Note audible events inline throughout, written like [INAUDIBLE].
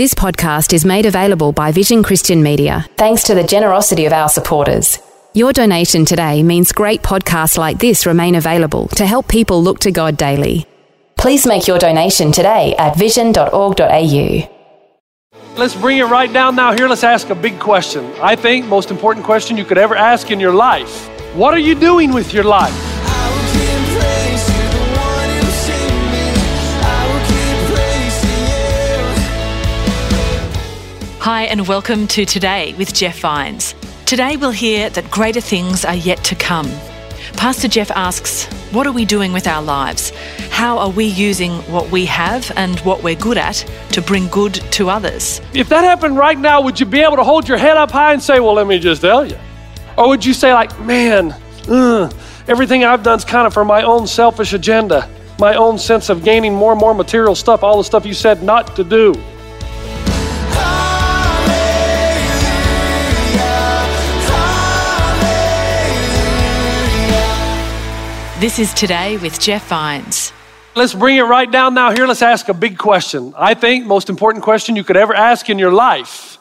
This podcast is made available by Vision Christian Media, thanks to the generosity of our supporters. Your donation today means great podcasts like this remain available to help people look to God daily. Please make your donation today at vision.org.au. Let's bring it right down now here. Let's ask a big question. I think most important question you could ever ask in your life. What are you doing with your life? Hi, and welcome to Today with Jeff Vines. Today we'll hear that greater things are yet to come. Pastor Jeff asks, What are we doing with our lives? How are we using what we have and what we're good at to bring good to others? If that happened right now, would you be able to hold your head up high and say, Well, let me just tell you? Or would you say, like, man, ugh, everything I've done's kind of for my own selfish agenda, my own sense of gaining more and more material stuff, all the stuff you said not to do? This is Today with Jeff Vines. Let's bring it right down now here. Let's ask a big question. I think most important question you could ever ask in your life.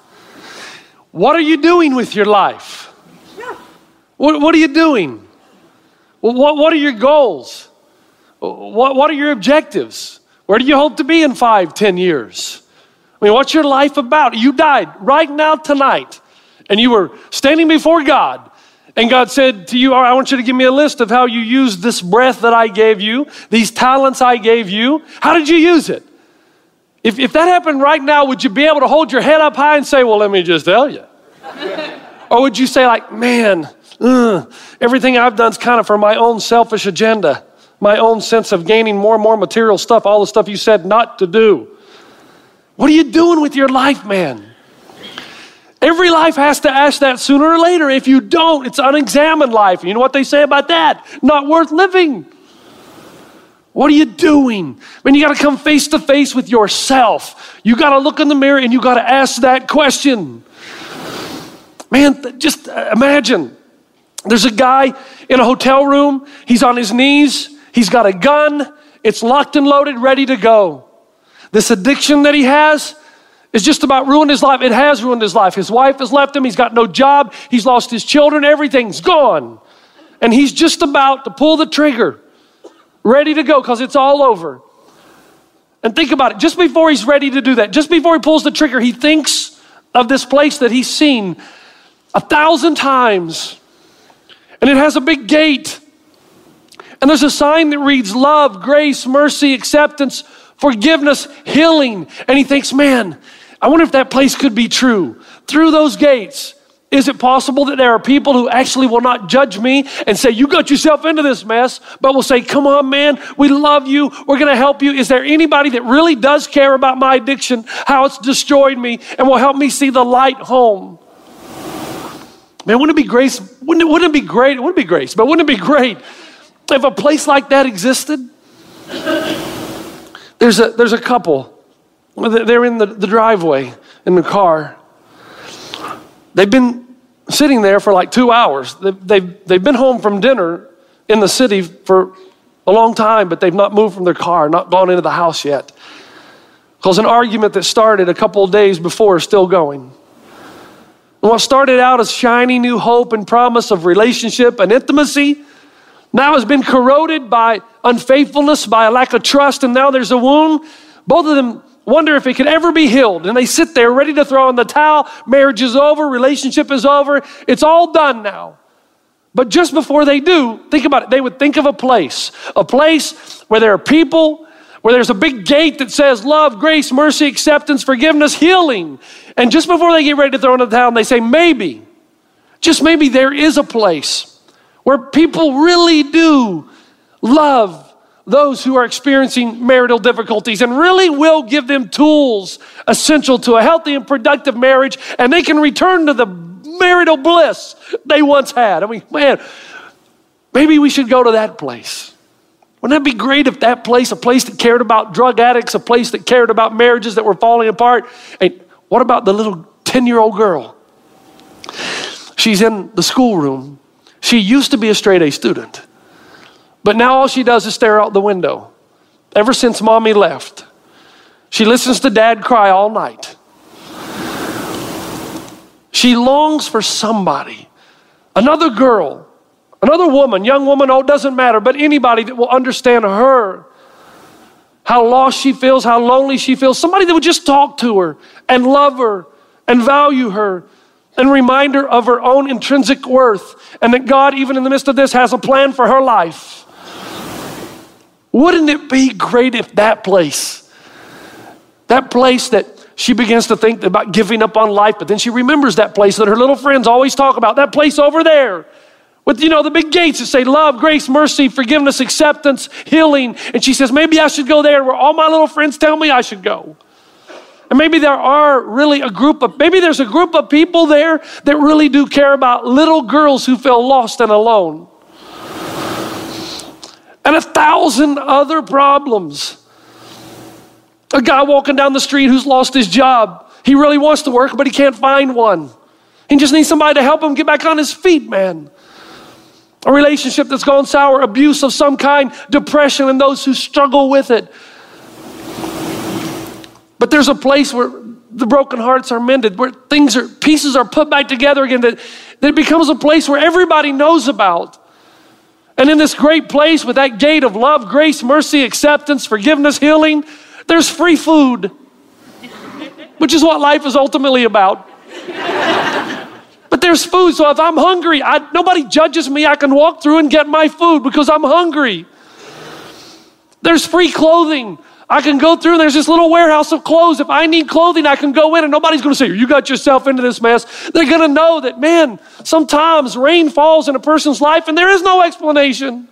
What are you doing with your life? What, what are you doing? What, what are your goals? What, what are your objectives? Where do you hope to be in five, ten years? I mean, what's your life about? You died right now tonight, and you were standing before God and God said to you, All right, I want you to give me a list of how you used this breath that I gave you, these talents I gave you. How did you use it? If, if that happened right now, would you be able to hold your head up high and say, Well, let me just tell you? [LAUGHS] or would you say, like, man, ugh, everything I've done is kind of for my own selfish agenda, my own sense of gaining more and more material stuff, all the stuff you said not to do? What are you doing with your life, man? Every life has to ask that sooner or later. If you don't, it's unexamined life. You know what they say about that? Not worth living. What are you doing? Man, you got to come face to face with yourself. You got to look in the mirror and you got to ask that question. Man, just uh, imagine there's a guy in a hotel room. He's on his knees. He's got a gun. It's locked and loaded, ready to go. This addiction that he has, it's just about ruined his life. It has ruined his life. His wife has left him. He's got no job. He's lost his children. Everything's gone. And he's just about to pull the trigger, ready to go because it's all over. And think about it. Just before he's ready to do that, just before he pulls the trigger, he thinks of this place that he's seen a thousand times. And it has a big gate. And there's a sign that reads love, grace, mercy, acceptance, forgiveness, healing. And he thinks, man, I wonder if that place could be true. Through those gates, is it possible that there are people who actually will not judge me and say, You got yourself into this mess, but will say, Come on, man, we love you, we're gonna help you? Is there anybody that really does care about my addiction, how it's destroyed me, and will help me see the light home? Man, wouldn't it be grace? Wouldn't it, wouldn't it be great? It wouldn't be grace, but wouldn't it be great if a place like that existed? There's a, there's a couple they're in the, the driveway in the car. They've been sitting there for like two hours. They've, they've, they've been home from dinner in the city for a long time, but they've not moved from their car, not gone into the house yet. Because an argument that started a couple of days before is still going. And what started out as shiny new hope and promise of relationship and intimacy now has been corroded by unfaithfulness, by a lack of trust, and now there's a wound. Both of them wonder if it could ever be healed. And they sit there ready to throw in the towel. Marriage is over, relationship is over, it's all done now. But just before they do, think about it. They would think of a place, a place where there are people, where there's a big gate that says love, grace, mercy, acceptance, forgiveness, healing. And just before they get ready to throw in the towel, they say, maybe, just maybe there is a place where people really do love those who are experiencing marital difficulties and really will give them tools essential to a healthy and productive marriage, and they can return to the marital bliss they once had. I mean, man, maybe we should go to that place. Wouldn't that be great if that place, a place that cared about drug addicts, a place that cared about marriages that were falling apart? And what about the little 10 year old girl? She's in the schoolroom. She used to be a straight A student, but now all she does is stare out the window. Ever since mommy left, she listens to dad cry all night. She longs for somebody, another girl, another woman, young woman, oh, doesn't matter, but anybody that will understand her, how lost she feels, how lonely she feels, somebody that would just talk to her and love her and value her and remind her of her own intrinsic worth and that God, even in the midst of this, has a plan for her life. Wouldn't it be great if that place, that place that she begins to think about giving up on life, but then she remembers that place that her little friends always talk about, that place over there with, you know, the big gates that say love, grace, mercy, forgiveness, acceptance, healing. And she says, maybe I should go there where all my little friends tell me I should go. And maybe there are really a group of, maybe there's a group of people there that really do care about little girls who feel lost and alone. And a thousand other problems a guy walking down the street who's lost his job. He really wants to work, but he can't find one. He just needs somebody to help him get back on his feet, man. A relationship that's gone sour, abuse of some kind, depression, and those who struggle with it. But there's a place where the broken hearts are mended, where things are, pieces are put back together again, that, that it becomes a place where everybody knows about. And in this great place with that gate of love, grace, mercy, acceptance, forgiveness, healing, there's free food, which is what life is ultimately about. But there's food, so if I'm hungry, I, nobody judges me. I can walk through and get my food because I'm hungry. There's free clothing. I can go through, there's this little warehouse of clothes. If I need clothing, I can go in and nobody's gonna say, You got yourself into this mess. They're gonna know that, man, sometimes rain falls in a person's life and there is no explanation.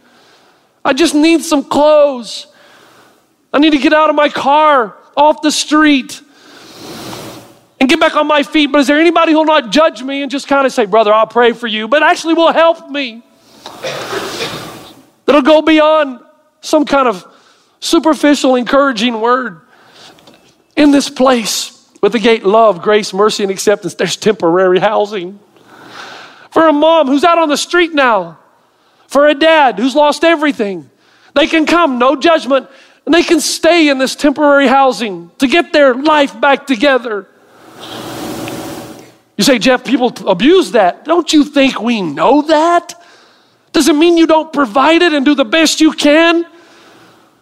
I just need some clothes. I need to get out of my car, off the street, and get back on my feet. But is there anybody who will not judge me and just kind of say, Brother, I'll pray for you, but actually will help me? That'll go beyond some kind of superficial, encouraging word. In this place, with the gate love, grace, mercy, and acceptance, there's temporary housing. For a mom who's out on the street now, for a dad who's lost everything, they can come, no judgment, and they can stay in this temporary housing to get their life back together. You say, Jeff, people abuse that. Don't you think we know that? Does it mean you don't provide it and do the best you can?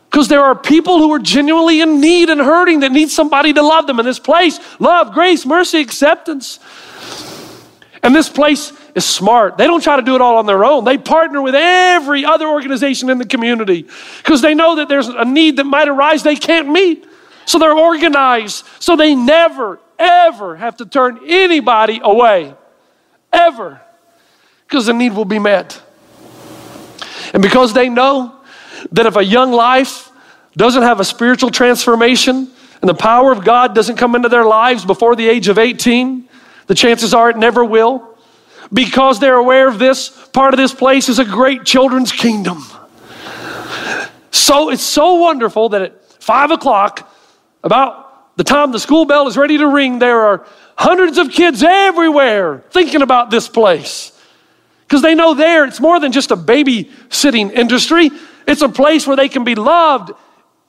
Because there are people who are genuinely in need and hurting that need somebody to love them in this place. Love, grace, mercy, acceptance. And this place is smart. They don't try to do it all on their own. They partner with every other organization in the community because they know that there's a need that might arise they can't meet. So they're organized so they never, ever have to turn anybody away. Ever. Because the need will be met. And because they know that if a young life doesn't have a spiritual transformation and the power of God doesn't come into their lives before the age of 18, the chances are it never will because they're aware of this, part of this place is a great children's kingdom. So it's so wonderful that at five o'clock, about the time the school bell is ready to ring, there are hundreds of kids everywhere thinking about this place. Because they know there it's more than just a babysitting industry, it's a place where they can be loved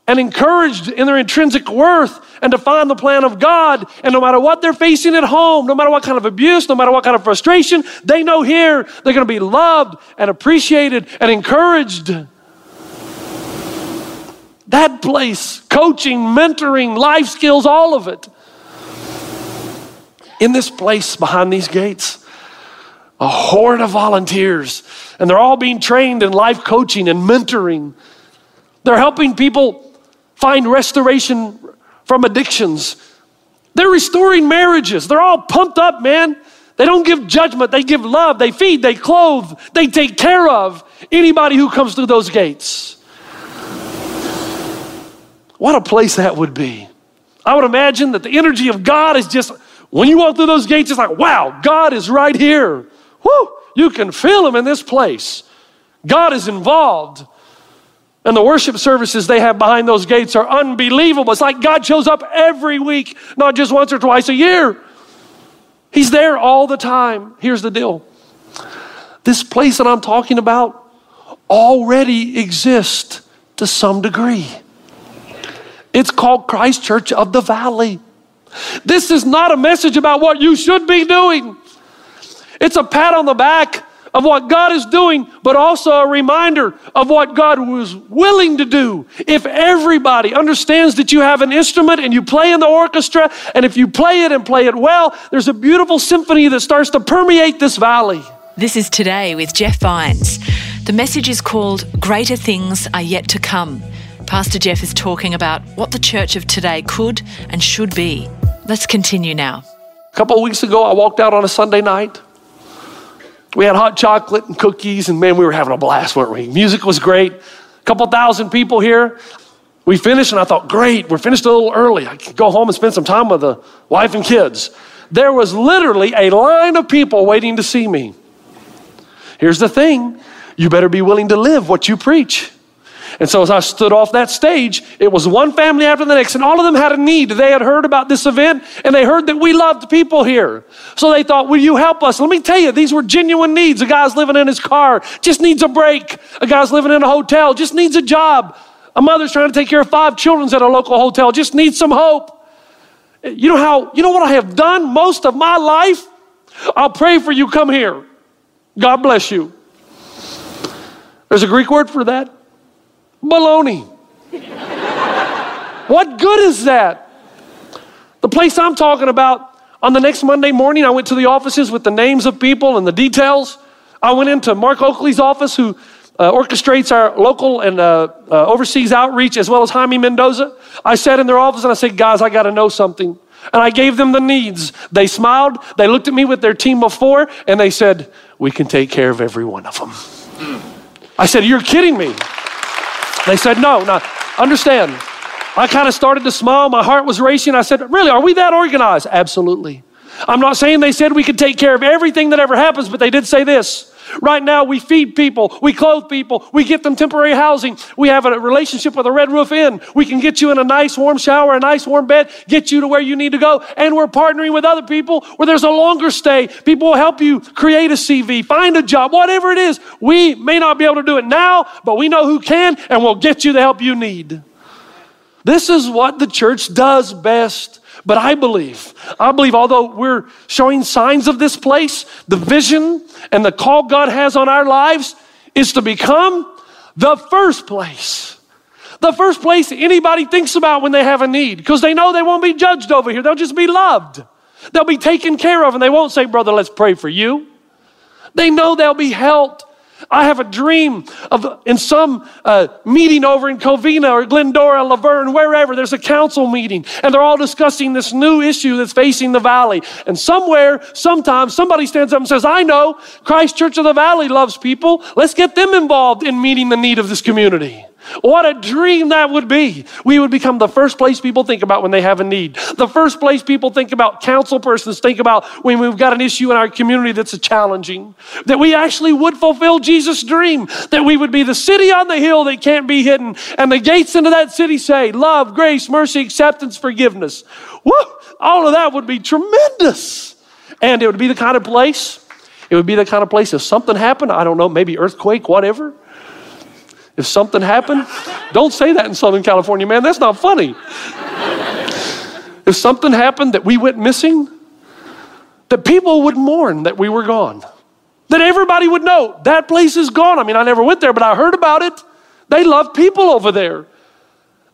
and encouraged in their intrinsic worth and to find the plan of God. And no matter what they're facing at home, no matter what kind of abuse, no matter what kind of frustration, they know here they're going to be loved and appreciated and encouraged. That place, coaching, mentoring, life skills, all of it. In this place behind these gates, a horde of volunteers, and they're all being trained in life coaching and mentoring. They're helping people find restoration from addictions. They're restoring marriages. They're all pumped up, man. They don't give judgment, they give love, they feed, they clothe, they take care of anybody who comes through those gates. What a place that would be. I would imagine that the energy of God is just When you walk through those gates, it's like, wow, God is right here. Woo! You can feel Him in this place. God is involved. And the worship services they have behind those gates are unbelievable. It's like God shows up every week, not just once or twice a year. He's there all the time. Here's the deal this place that I'm talking about already exists to some degree. It's called Christ Church of the Valley. This is not a message about what you should be doing. It's a pat on the back of what God is doing, but also a reminder of what God was willing to do. If everybody understands that you have an instrument and you play in the orchestra, and if you play it and play it well, there's a beautiful symphony that starts to permeate this valley. This is Today with Jeff Vines. The message is called Greater Things Are Yet to Come. Pastor Jeff is talking about what the church of today could and should be. Let's continue now. A couple of weeks ago, I walked out on a Sunday night. We had hot chocolate and cookies, and man, we were having a blast, weren't we? Music was great. A couple thousand people here. We finished, and I thought, great, we're finished a little early. I can go home and spend some time with the wife and kids. There was literally a line of people waiting to see me. Here's the thing you better be willing to live what you preach. And so as I stood off that stage, it was one family after the next, and all of them had a need. They had heard about this event, and they heard that we loved people here. So they thought, Will you help us? Let me tell you, these were genuine needs. A guy's living in his car, just needs a break. A guy's living in a hotel, just needs a job. A mother's trying to take care of five children at a local hotel, just needs some hope. You know how, you know what I have done most of my life? I'll pray for you, come here. God bless you. There's a Greek word for that baloney. what good is that? The place I'm talking about, on the next Monday morning, I went to the offices with the names of people and the details. I went into Mark Oakley's office, who uh, orchestrates our local and uh, uh, overseas outreach, as well as Jaime Mendoza. I sat in their office and I said, Guys, I got to know something. And I gave them the needs. They smiled, they looked at me with their team of four, and they said, We can take care of every one of them. I said, You're kidding me. They said, No, no, understand. I kind of started to smile. My heart was racing. I said, Really, are we that organized? Absolutely. I'm not saying they said we could take care of everything that ever happens, but they did say this. Right now, we feed people, we clothe people, we get them temporary housing, we have a relationship with a Red Roof Inn. We can get you in a nice warm shower, a nice warm bed, get you to where you need to go. And we're partnering with other people where there's a longer stay. People will help you create a CV, find a job, whatever it is. We may not be able to do it now, but we know who can, and we'll get you the help you need. This is what the church does best. But I believe, I believe, although we're showing signs of this place, the vision and the call God has on our lives is to become the first place. The first place anybody thinks about when they have a need, because they know they won't be judged over here. They'll just be loved. They'll be taken care of, and they won't say, Brother, let's pray for you. They know they'll be helped. I have a dream of in some uh, meeting over in Covina or Glendora, La Verne, wherever, there's a council meeting and they're all discussing this new issue that's facing the valley. And somewhere, sometimes, somebody stands up and says, I know Christ Church of the Valley loves people. Let's get them involved in meeting the need of this community. What a dream that would be. We would become the first place people think about when they have a need. The first place people think about, council persons think about when we've got an issue in our community that's challenging. That we actually would fulfill Jesus' dream. That we would be the city on the hill that can't be hidden. And the gates into that city say love, grace, mercy, acceptance, forgiveness. Woo! All of that would be tremendous. And it would be the kind of place, it would be the kind of place if something happened, I don't know, maybe earthquake, whatever if something happened, don't say that in Southern California, man. That's not funny. if something happened that we went missing, that people would mourn that we were gone. That everybody would know that place is gone. I mean, I never went there, but I heard about it. They love people over there.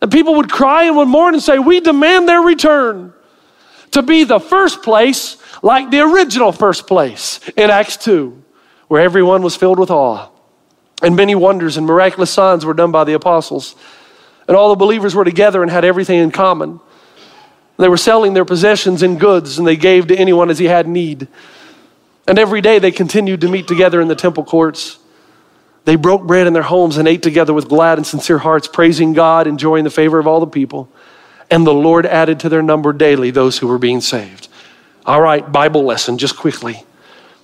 And people would cry and would mourn and say, We demand their return to be the first place, like the original first place in Acts 2, where everyone was filled with awe. And many wonders and miraculous signs were done by the apostles. And all the believers were together and had everything in common. They were selling their possessions and goods, and they gave to anyone as he had need. And every day they continued to meet together in the temple courts. They broke bread in their homes and ate together with glad and sincere hearts, praising God, enjoying the favor of all the people. And the Lord added to their number daily those who were being saved. All right, Bible lesson, just quickly.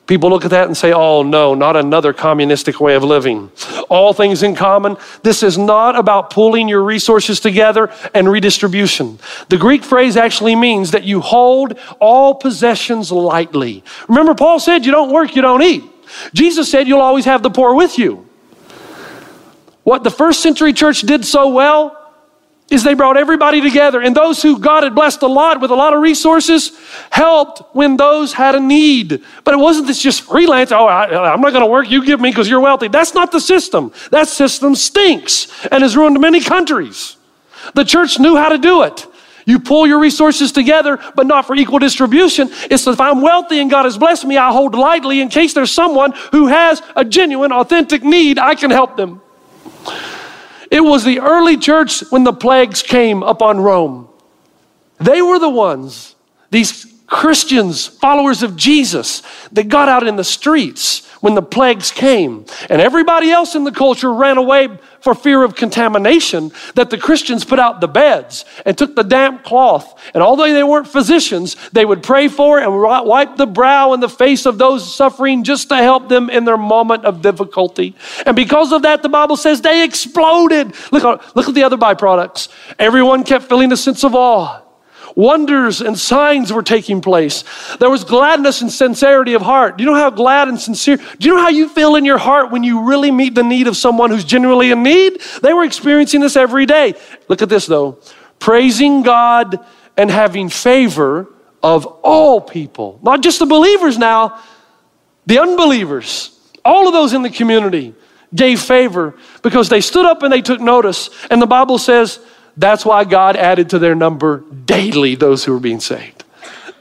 People look at that and say, oh no, not another communistic way of living. All things in common. This is not about pulling your resources together and redistribution. The Greek phrase actually means that you hold all possessions lightly. Remember, Paul said, you don't work, you don't eat. Jesus said, you'll always have the poor with you. What the first century church did so well is they brought everybody together, and those who God had blessed a lot with a lot of resources helped when those had a need. But it wasn't this just freelance, oh, I, uh, am not going to work, you give me because you're wealthy. That's not the system. That system stinks and has ruined many countries. The church knew how to do it. You pull your resources together, but not for equal distribution. It's if I'm wealthy and God has blessed me, I hold lightly in case there's someone who has a genuine, authentic need, I can help them. It was the early church when the plagues came upon Rome. They were the ones, these Christians, followers of Jesus, that got out in the streets when the plagues came. And everybody else in the culture ran away for fear of contamination that the Christians put out the beds and took the damp cloth. And although they weren't physicians, they would pray for and wipe the brow and the face of those suffering just to help them in their moment of difficulty. And because of that, the Bible says they exploded. Look, look at the other byproducts. Everyone kept feeling a sense of awe. Wonders and signs were taking place. There was gladness and sincerity of heart. Do you know how glad and sincere? Do you know how you feel in your heart when you really meet the need of someone who's genuinely in need? They were experiencing this every day. Look at this though praising God and having favor of all people, not just the believers now, the unbelievers, all of those in the community gave favor because they stood up and they took notice. And the Bible says, that's why God added to their number daily those who were being saved.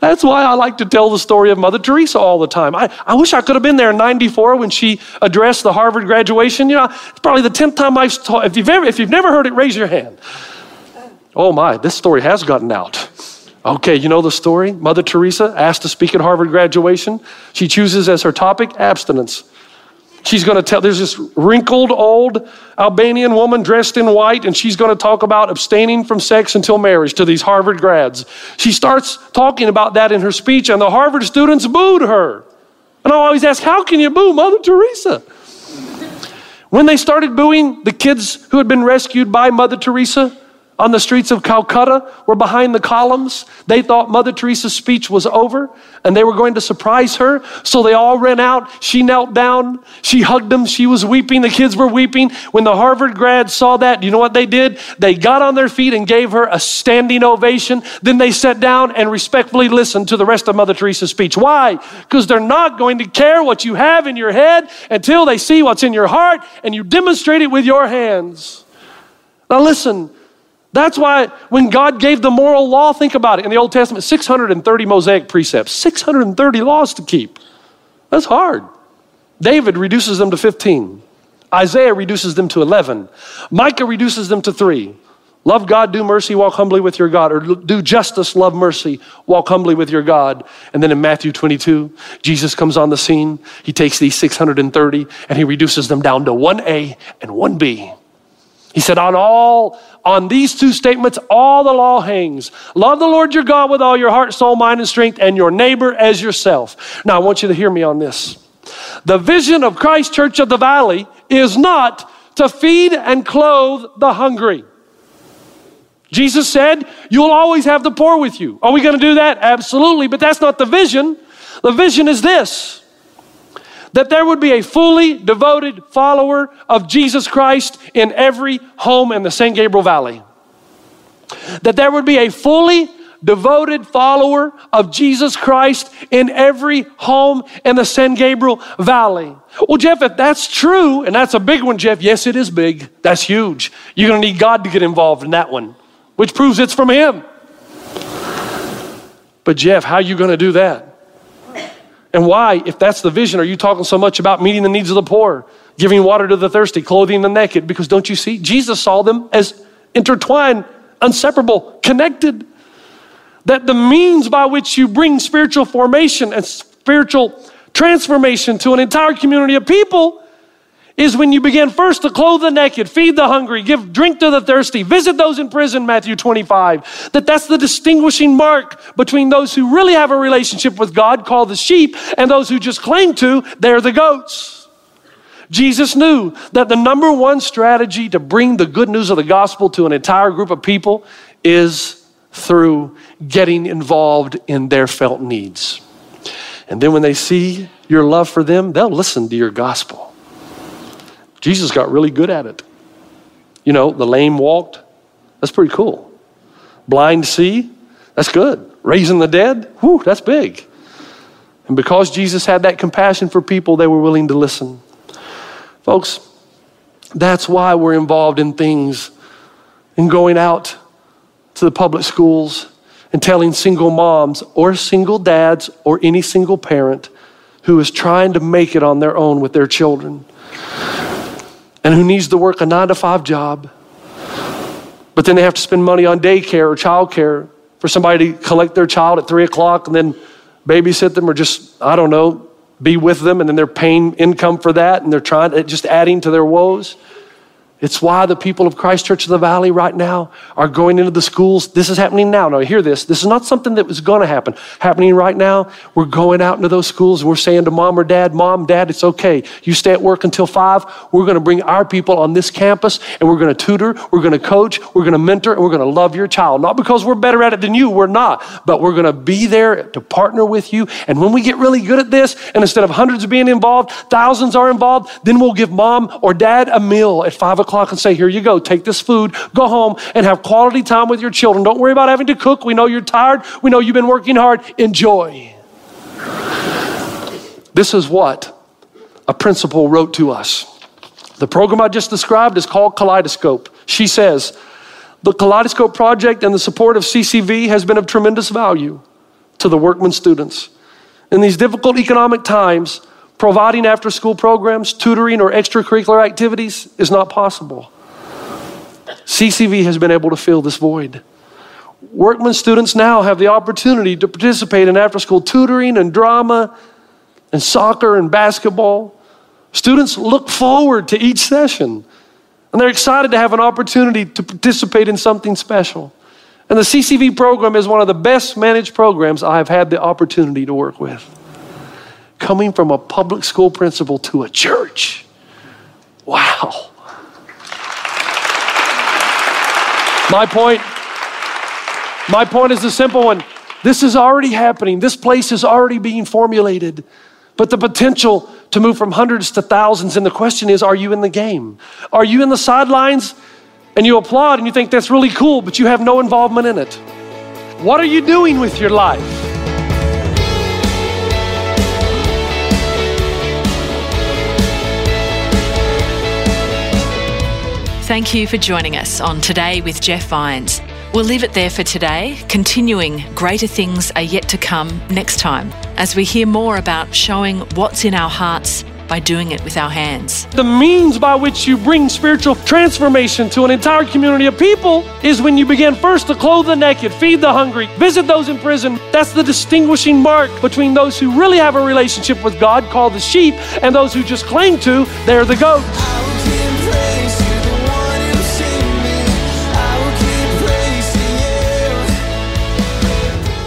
That's why I like to tell the story of Mother Teresa all the time. I, I wish I could have been there in 94 when she addressed the Harvard graduation. You know, it's probably the 10th time I've taught. If you've, ever, if you've never heard it, raise your hand. Oh my, this story has gotten out. Okay, you know the story? Mother Teresa asked to speak at Harvard graduation. She chooses as her topic abstinence. She's going to tell, there's this wrinkled old Albanian woman dressed in white, and she's going to talk about abstaining from sex until marriage to these Harvard grads. She starts talking about that in her speech, and the Harvard students booed her. And I always ask, how can you boo Mother Teresa? When they started booing the kids who had been rescued by Mother Teresa, on the streets of Calcutta were behind the columns. They thought Mother Teresa's speech was over and they were going to surprise her. So they all ran out. She knelt down. She hugged them. She was weeping. The kids were weeping. When the Harvard grads saw that, you know what they did? They got on their feet and gave her a standing ovation. Then they sat down and respectfully listened to the rest of Mother Teresa's speech. Why? Because they're not going to care what you have in your head until they see what's in your heart and you demonstrate it with your hands. Now listen, that's why when God gave the moral law, think about it. In the Old Testament, 630 Mosaic precepts, 630 laws to keep. That's hard. David reduces them to 15. Isaiah reduces them to 11. Micah reduces them to three. Love God, do mercy, walk humbly with your God, or do justice, love mercy, walk humbly with your God. And then in Matthew 22, Jesus comes on the scene. He takes these 630 and he reduces them down to 1A and 1B. He said, on all, on these two statements, all the law hangs. Love the Lord your God with all your heart, soul, mind, and strength, and your neighbor as yourself. Now, I want you to hear me on this. The vision of Christ Church of the Valley is not to feed and clothe the hungry. Jesus said, You'll always have the poor with you. Are we going to do that? Absolutely, but that's not the vision. The vision is this that there would be a fully devoted follower of Jesus Christ in every home in the San Gabriel Valley. That there would be a fully devoted follower of Jesus Christ in every home in the San Gabriel Valley. Well, Jeff, if that's true, and that's a big one, Jeff, yes, it is big. That's huge. You're going to need God to get involved in that one, which proves it's from Him. But, Jeff, how are you going to do that? And why, if that's the vision, are you talking so much about meeting the needs of the poor, giving water to the thirsty, clothing the naked? Because don't you see, Jesus saw them as intertwined, inseparable, connected. That the means by which you bring spiritual formation and spiritual transformation to an entire community of people is when you begin first to clothe the naked, feed the hungry, give drink to the thirsty, visit those in prison, Matthew 25. That that's the distinguishing mark between those who really have a relationship with God, called the sheep, and those who just claim to, they're the goats. Jesus knew that the number one strategy to bring the good news of the gospel to an entire group of people is through getting involved in their felt needs. And then when they see your love for them, they'll listen to your gospel. Jesus got really good at it. You know, the lame walked. That's pretty cool. Blind see. That's good. Raising the dead. Whew, that's big. And because Jesus had that compassion for people, they were willing to listen. Folks, that's why we're involved in things and going out to the public schools and telling single moms or single dads or any single parent who is trying to make it on their own with their children and who needs to work a nine to five job, but then they have to spend money on daycare or childcare for somebody to collect their child at three o'clock and then babysit them or just, I don't know, be with them, and then they're paying income for that and they're trying to just adding to their woes. It's why the people of Christ Church of the Valley right now are going into the schools. This is happening now. Now, hear this. This is not something that was going to happen. Happening right now, we're going out into those schools and we're saying to mom or dad, Mom, Dad, it's okay. You stay at work until five. We're going to bring our people on this campus and we're going to tutor, we're going to coach, we're going to mentor, and we're going to love your child. Not because we're better at it than you, we're not, but we're going to be there to partner with you. And when we get really good at this, and instead of hundreds being involved, thousands are involved, then we'll give mom or dad a meal at five o'clock o'clock and say, Here you go, take this food, go home and have quality time with your children. Don't worry about having to cook. We know you're tired. We know you've been working hard. Enjoy. This is what a principal wrote to us. The program I just described is called Kaleidoscope. She says, The Kaleidoscope project and the support of CCV has been of tremendous value to the Workman students. In these difficult economic times, providing after school programs, tutoring, or extracurricular activities is not possible. CCV has been able to fill this void. Workman students now have the opportunity to participate in after school tutoring and drama and soccer and basketball. Students look forward to each session and they're excited to have an opportunity to participate in something special. And the CCV program is one of the best managed programs I've had the opportunity to work with coming from a public school principal to a church. Wow. My point, my point is a simple one. This is already happening. This place is already being formulated. But the potential to move from hundreds to thousands, and the question is, are you in the game? Are you in the sidelines and you applaud and you think that's really cool, but you have no involvement in it? What are you doing with your life? Thank you for joining us on Today with Jeff Vines. We'll leave it there for today, continuing greater things are yet to come next time as we hear more about showing what's in our hearts by doing it with our hands. The means by which you bring spiritual transformation to an entire community of people is when you begin first to clothe the naked, feed the hungry, visit those in prison. That's the distinguishing mark between those who really have a relationship with God, called the sheep, and those who just claim to, they're the goats.